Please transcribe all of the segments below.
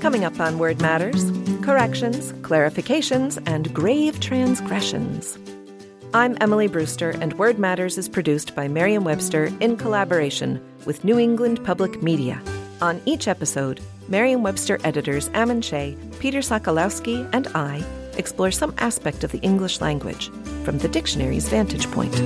Coming up on Word Matters corrections, clarifications, and grave transgressions. I'm Emily Brewster, and Word Matters is produced by Merriam Webster in collaboration with New England Public Media. On each episode, Merriam Webster editors Ammon Shea, Peter Sokolowski, and I explore some aspect of the English language from the dictionary's vantage point.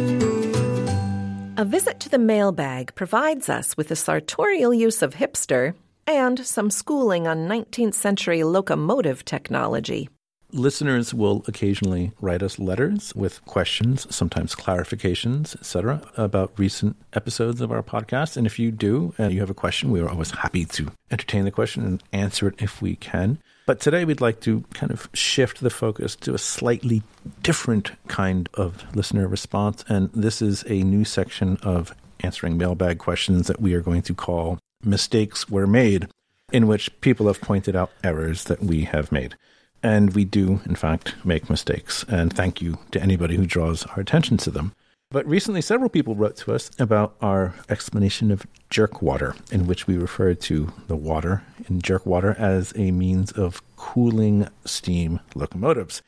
A visit to the mailbag provides us with a sartorial use of hipster and some schooling on 19th century locomotive technology. Listeners will occasionally write us letters with questions, sometimes clarifications, etc., about recent episodes of our podcast. And if you do and you have a question, we are always happy to entertain the question and answer it if we can. But today we'd like to kind of shift the focus to a slightly different kind of listener response. And this is a new section of answering mailbag questions that we are going to call Mistakes Were Made, in which people have pointed out errors that we have made. And we do, in fact, make mistakes. And thank you to anybody who draws our attention to them. But recently, several people wrote to us about our explanation of jerk water, in which we referred to the water in jerk water as a means of cooling steam locomotives.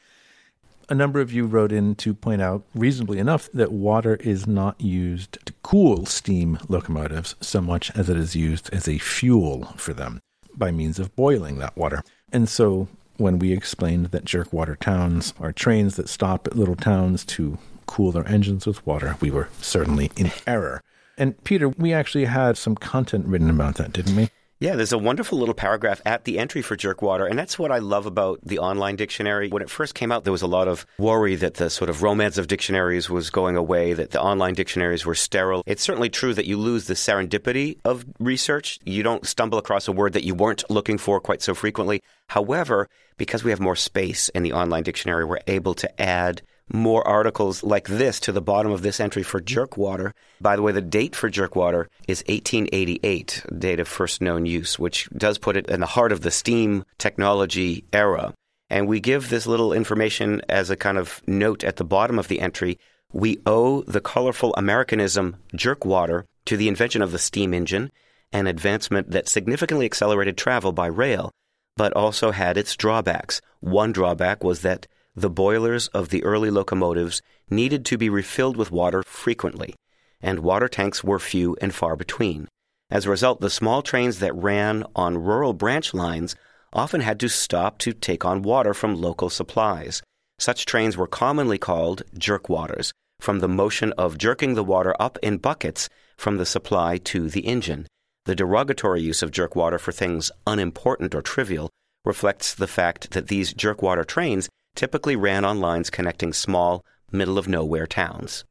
A number of you wrote in to point out, reasonably enough, that water is not used to cool steam locomotives so much as it is used as a fuel for them by means of boiling that water. And so when we explained that jerkwater towns are trains that stop at little towns to cool their engines with water, we were certainly in error. And Peter, we actually had some content written about that, didn't we? Yeah, there's a wonderful little paragraph at the entry for jerkwater, and that's what I love about the online dictionary. When it first came out, there was a lot of worry that the sort of romance of dictionaries was going away, that the online dictionaries were sterile. It's certainly true that you lose the serendipity of research. You don't stumble across a word that you weren't looking for quite so frequently. However, because we have more space in the online dictionary, we're able to add more articles like this to the bottom of this entry for jerkwater. By the way, the date for jerkwater is 1888, date of first known use, which does put it in the heart of the steam technology era. And we give this little information as a kind of note at the bottom of the entry. We owe the colorful Americanism jerkwater to the invention of the steam engine, an advancement that significantly accelerated travel by rail, but also had its drawbacks. One drawback was that the boilers of the early locomotives needed to be refilled with water frequently, and water tanks were few and far between. As a result, the small trains that ran on rural branch lines often had to stop to take on water from local supplies. Such trains were commonly called jerkwaters, from the motion of jerking the water up in buckets from the supply to the engine. The derogatory use of jerkwater for things unimportant or trivial reflects the fact that these jerkwater trains typically ran on lines connecting small, middle of nowhere towns.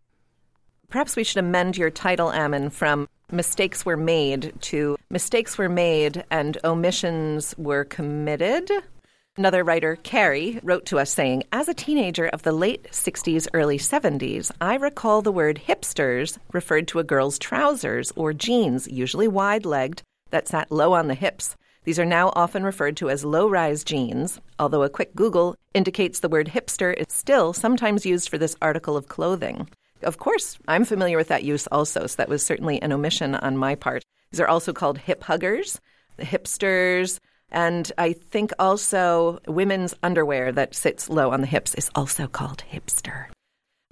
Perhaps we should amend your title, Ammon, from mistakes were made to mistakes were made and omissions were committed. Another writer, Carrie, wrote to us saying, As a teenager of the late 60s, early 70s, I recall the word hipsters referred to a girl's trousers or jeans, usually wide legged, that sat low on the hips. These are now often referred to as low rise jeans, although a quick Google indicates the word hipster is still sometimes used for this article of clothing. Of course, I'm familiar with that use also, so that was certainly an omission on my part. These are also called hip huggers, the hipsters, and I think also women's underwear that sits low on the hips is also called hipster.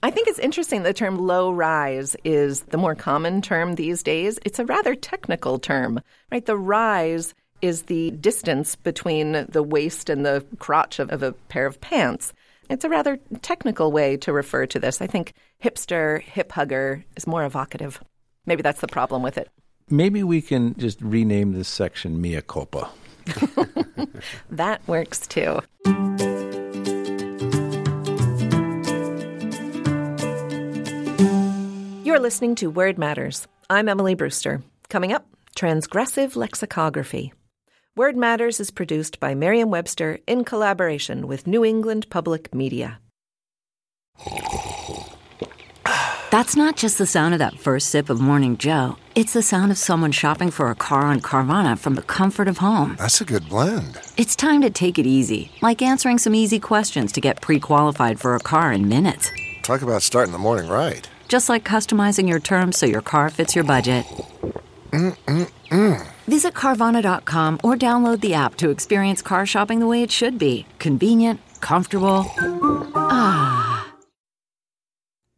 I think it's interesting the term low rise is the more common term these days. It's a rather technical term, right? The rise is the distance between the waist and the crotch of, of a pair of pants. It's a rather technical way to refer to this. I think hipster, hip hugger is more evocative. Maybe that's the problem with it. Maybe we can just rename this section Mea Culpa. that works too. You're listening to Word Matters. I'm Emily Brewster. Coming up, transgressive lexicography. Word Matters is produced by Merriam Webster in collaboration with New England Public Media. That's not just the sound of that first sip of Morning Joe. It's the sound of someone shopping for a car on Carvana from the comfort of home. That's a good blend. It's time to take it easy, like answering some easy questions to get pre qualified for a car in minutes. Talk about starting the morning right. Just like customizing your terms so your car fits your budget. Mm-mm-mm. Visit Carvana.com or download the app to experience car shopping the way it should be convenient, comfortable. Ah.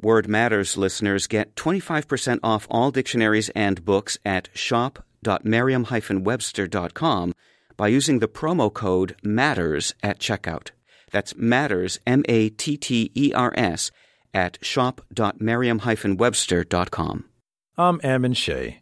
Word Matters listeners get 25% off all dictionaries and books at shop.merriam-webster.com by using the promo code MATTERS at checkout. That's MATTERS, M A T T E R S, at shop.merriam-webster.com. I'm Ammon Shea.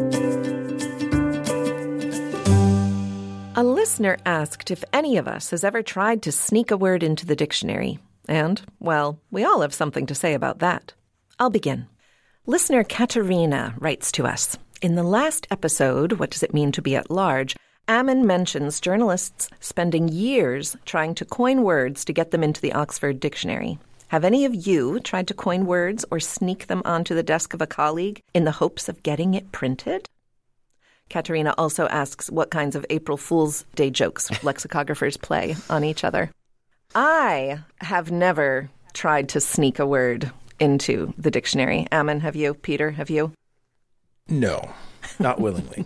listener asked if any of us has ever tried to sneak a word into the dictionary. And, well, we all have something to say about that. I'll begin. Listener Katerina writes to us In the last episode, What Does It Mean to Be at Large? Ammon mentions journalists spending years trying to coin words to get them into the Oxford Dictionary. Have any of you tried to coin words or sneak them onto the desk of a colleague in the hopes of getting it printed? Katerina also asks what kinds of April Fool's Day jokes lexicographers play on each other. I have never tried to sneak a word into the dictionary. Ammon, have you? Peter, have you? No, not willingly.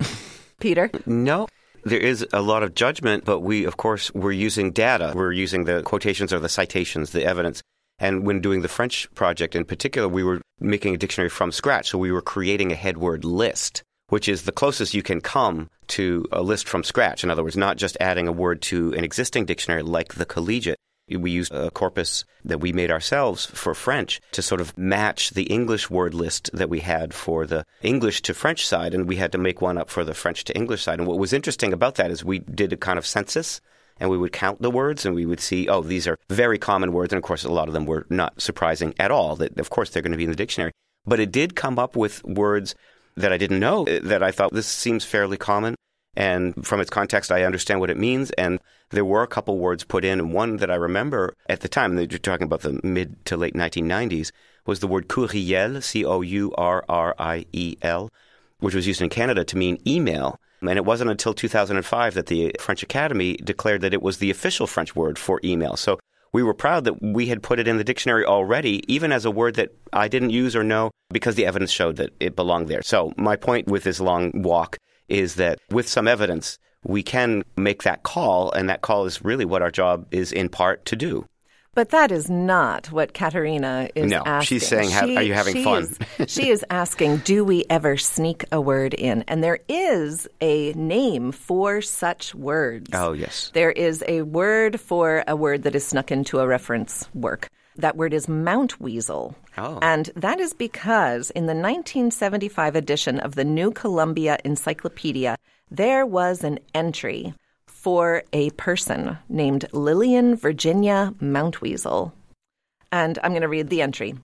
Peter? No. There is a lot of judgment, but we, of course, we're using data. We're using the quotations or the citations, the evidence. And when doing the French project in particular, we were making a dictionary from scratch. So we were creating a headword list, which is the closest you can come to a list from scratch. In other words, not just adding a word to an existing dictionary like the collegiate. We used a corpus that we made ourselves for French to sort of match the English word list that we had for the English to French side, and we had to make one up for the French to English side. And what was interesting about that is we did a kind of census and we would count the words and we would see, oh, these are very common words. And of course, a lot of them were not surprising at all. That, of course, they're going to be in the dictionary. But it did come up with words that I didn't know eh, that I thought this seems fairly common. And from its context, I understand what it means. And there were a couple words put in, and one that I remember at the time, you're talking about the mid to late 1990s, was the word courriel, C O U R R I E L, which was used in Canada to mean email. And it wasn't until 2005 that the French Academy declared that it was the official French word for email. So we were proud that we had put it in the dictionary already, even as a word that I didn't use or know, because the evidence showed that it belonged there. So my point with this long walk is that with some evidence, we can make that call, and that call is really what our job is in part to do. But that is not what Katerina is asking. no, asking. she's saying, "Are you having she fun?" Is, she is asking, "Do we ever sneak a word in?" And there is a name for such words. Oh, yes. There is a word for a word that is snuck into a reference work. That word is mountweazel. Oh. And that is because in the 1975 edition of the New Columbia Encyclopedia, there was an entry for a person named Lillian Virginia Mountweazel. And I'm going to read the entry.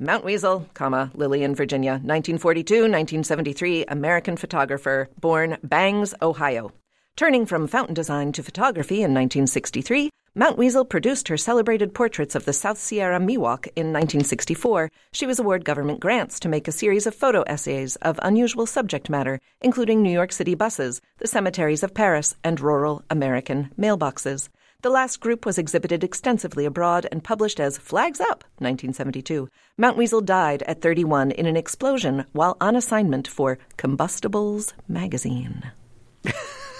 Mountweazel, comma, Lillian, Virginia, 1942 1973, American photographer, born Bangs, Ohio. Turning from fountain design to photography in 1963, Mountweazel produced her celebrated portraits of the South Sierra Miwok in 1964. She was awarded government grants to make a series of photo essays of unusual subject matter, including New York City buses, the cemeteries of Paris, and rural American mailboxes. The last group was exhibited extensively abroad and published as Flags Up, 1972. Mountweazel died at 31 in an explosion while on assignment for Combustibles magazine.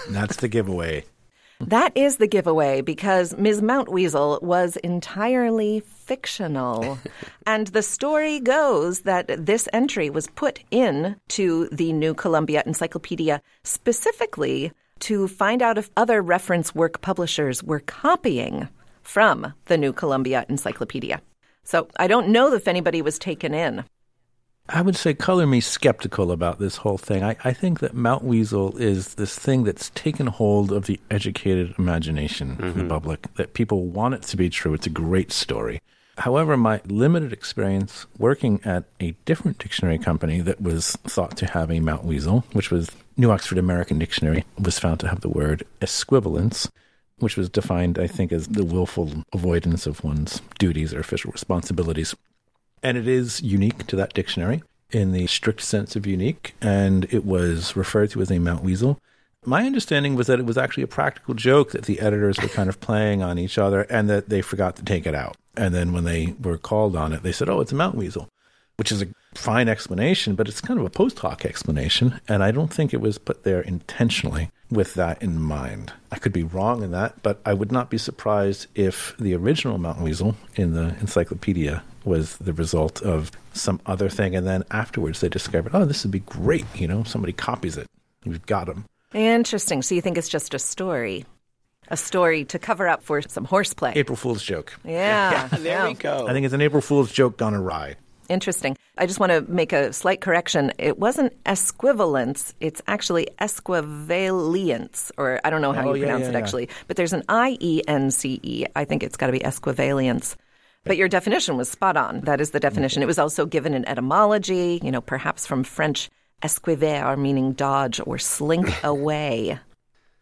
That's the giveaway. That is the giveaway because Ms. Mountweazel was entirely fictional. and the story goes that this entry was put in to the New Columbia Encyclopedia specifically to find out if other reference work publishers were copying from the New Columbia Encyclopedia. So I don't know if anybody was taken in. I would say color me skeptical about this whole thing. I, I think that Mountweazel is this thing that's taken hold of the educated imagination of the mm-hmm. public, that people want it to be true. It's a great story. However, my limited experience working at a different dictionary company that was thought to have a Mountweazel, which was New Oxford American Dictionary, was found to have the word esquivalence, which was defined, I think, as the willful avoidance of one's duties or official responsibilities. And it is unique to that dictionary in the strict sense of unique, and it was referred to as a Mountweazel. My understanding was that it was actually a practical joke that the editors were kind of playing on each other and that they forgot to take it out. And then when they were called on it, they said, oh, it's a Mountweazel, which is a fine explanation, but it's kind of a post hoc explanation. And I don't think it was put there intentionally with that in mind. I could be wrong in that, but I would not be surprised if the original mountain Weasel in the encyclopedia was the result of some other thing. And then afterwards they discovered, oh, this would be great. You know, somebody copies it. We've got them. Interesting. So you think it's just a story? A story to cover up for some horseplay. April Fool's joke. Yeah. there yeah. we go. I think it's an April Fool's joke gone awry. Interesting. I just want to make a slight correction. It wasn't esquivalence, it's actually esquivalience, or I don't know how Oh, you yeah, pronounce yeah, it yeah. actually, but there's an I E N C E. I think it's got to be esquivalience. But your definition was spot on. That is the definition. It was also given in etymology, you know, perhaps from French esquiver, meaning dodge or slink away.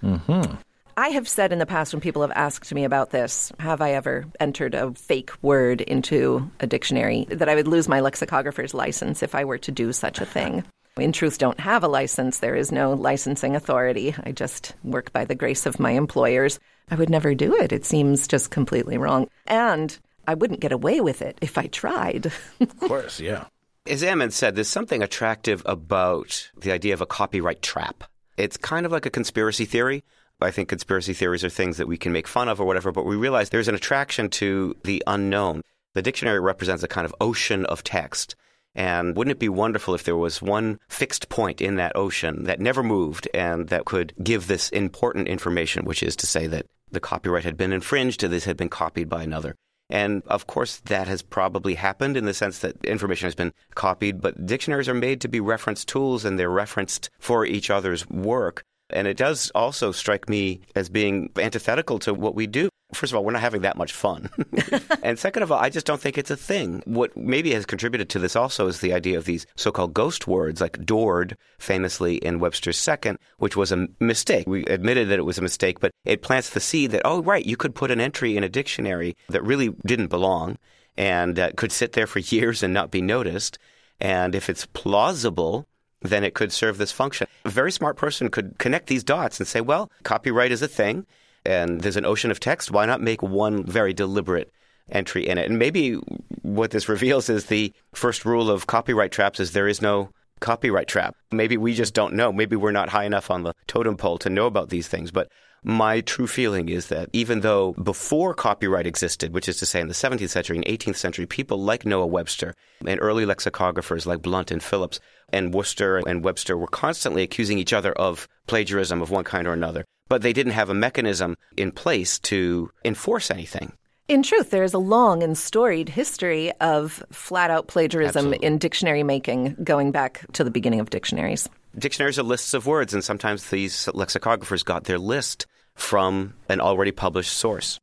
Mm-hmm. I have said in the past when people have asked me about this, have I ever entered a fake word into a dictionary, that I would lose my lexicographer's license if I were to do such a thing. In truth, don't have a license. There is no licensing authority. I just work by the grace of my employers. I would never do it. It seems just completely wrong. And I wouldn't get away with it if I tried. Of course, yeah. As Ammon said, there's something attractive about the idea of a copyright trap. It's kind of like a conspiracy theory. I think conspiracy theories are things that we can make fun of or whatever, but we realize there's an attraction to the unknown. The dictionary represents a kind of ocean of text. And wouldn't it be wonderful if there was one fixed point in that ocean that never moved and that could give this important information, which is to say that the copyright had been infringed this had been copied by another. And of course, that has probably happened in the sense that information has been copied, but dictionaries are made to be reference tools and they're referenced for each other's work. And it does also strike me as being antithetical to what we do. First of all, we're not having that much fun. and second of all, I just don't think it's a thing. What maybe has contributed to this also is the idea of these so called ghost words, like dord, famously in Webster's second, which was a mistake. We admitted that it was a mistake, but it plants the seed that, oh, right, you could put an entry in a dictionary that really didn't belong and uh, could sit there for years and not be noticed. And if it's plausible, then it could serve this function. A very smart person could connect these dots and say, well, copyright is a thing, and there's an ocean of text. Why not make one very deliberate entry in it? And maybe what this reveals is the first rule of copyright traps is there is no copyright trap. Maybe we just don't know. Maybe we're not high enough on the totem pole to know about these things. But my true feeling is that even though before copyright existed, which is to say in the 17th century and 18th century, people like Noah Webster and early lexicographers like Blount and Phillips and Worcester and Webster were constantly accusing each other of plagiarism of one kind or another. But they didn't have a mechanism in place to enforce anything. In truth, there is a long and storied history of flat out plagiarism Absolutely. in dictionary making going back to the beginning of dictionaries. Dictionaries are lists of words, and sometimes these lexicographers got their list from an already published source.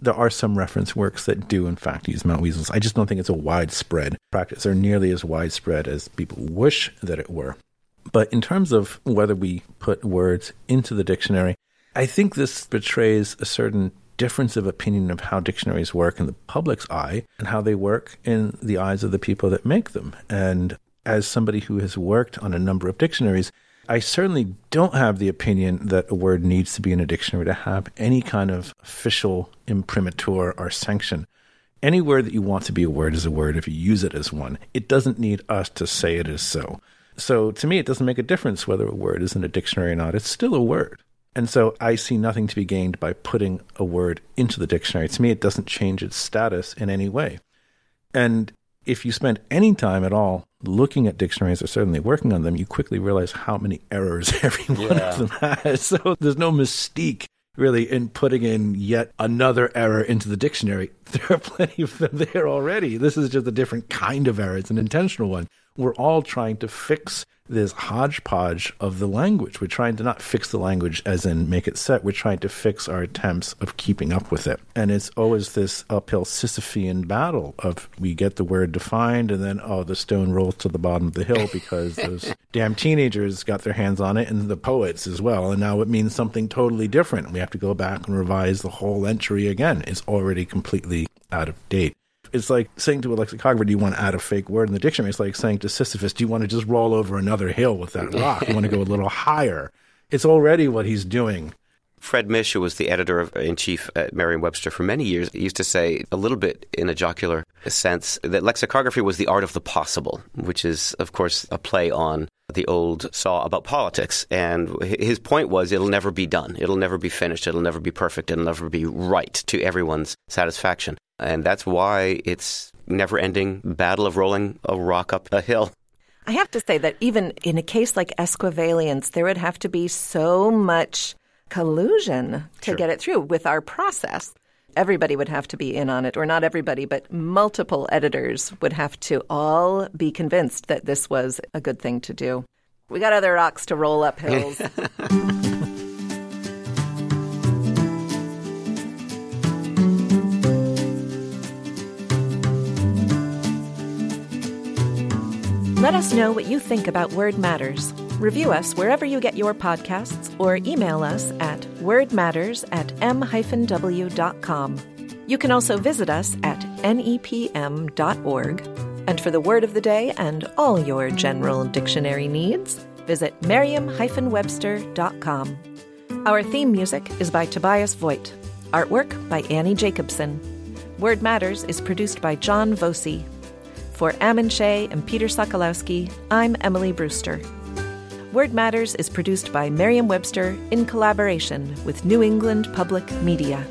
There are some reference works that do, in fact, use Mountweazels. I just don't think it's a widespread practice, or nearly as widespread as people wish that it were. But in terms of whether we put words into the dictionary, I think this betrays a certain difference of opinion of how dictionaries work in the public's eye and how they work in the eyes of the people that make them. And as somebody who has worked on a number of dictionaries, I certainly don't have the opinion that a word needs to be in a dictionary to have any kind of official imprimatur or sanction. Any word that you want to be a word is a word if you use it as one. It doesn't need us to say it is so. So to me, it doesn't make a difference whether a word is in a dictionary or not. It's still a word. And so I see nothing to be gained by putting a word into the dictionary. To me, it doesn't change its status in any way. And if you spend any time at all looking at dictionaries or certainly working on them, you quickly realize how many errors every one of them has. So there's no mystique really in putting in yet another error into the dictionary. There are plenty of them there already. This is just a different kind of error. It's an intentional one. We're all trying to fix this hodgepodge of the language. We're trying to not fix the language as in make it set. We're trying to fix our attempts of keeping up with it. And it's always this uphill Sisyphean battle of we get the word defined and then, oh, the stone rolls to the bottom of the hill because those damn teenagers got their hands on it and the poets as well. And now it means something totally different. We have to go back and revise the whole entry again. It's already completely out of date it's like saying to a lexicographer, do you want to add a fake word in the dictionary? It's like saying to Sisyphus, do you want to just roll over another hill with that rock? You want to go a little higher. It's already what he's doing. Fred Mish, who was the editor in chief at Merriam Webster for many years, used to say a little bit in a jocular sense that lexicography was the art of the possible, which is, of course, a play on the old saw about politics. And his point was it'll never be done. It'll never be finished. It'll never be perfect. It'll never be right to everyone's satisfaction. And that's why it's never ending battle of rolling a rock up a hill. I have to say that even in a case like esquivalience, there would have to be so much collusion to sure. get it through with our process. Everybody would have to be in on it, or not everybody, but multiple editors would have to all be convinced that this was a good thing to do. We got other rocks to roll up hills. Let us know what you think about Word Matters. Review us wherever you get your podcasts or email us at wordmatters at m-w.com. You can also visit us at nepm.org. And for the word of the day and all your general dictionary needs, visit merriam-webster.com. Our theme music is by Tobias Voigt. Artwork by Annie Jacobson. Word Matters is produced by John Voci. For Ammon Shea and Peter Sokolowski, I'm Emily Brewster. Word Matters is produced by Merriam Webster in collaboration with New England Public Media.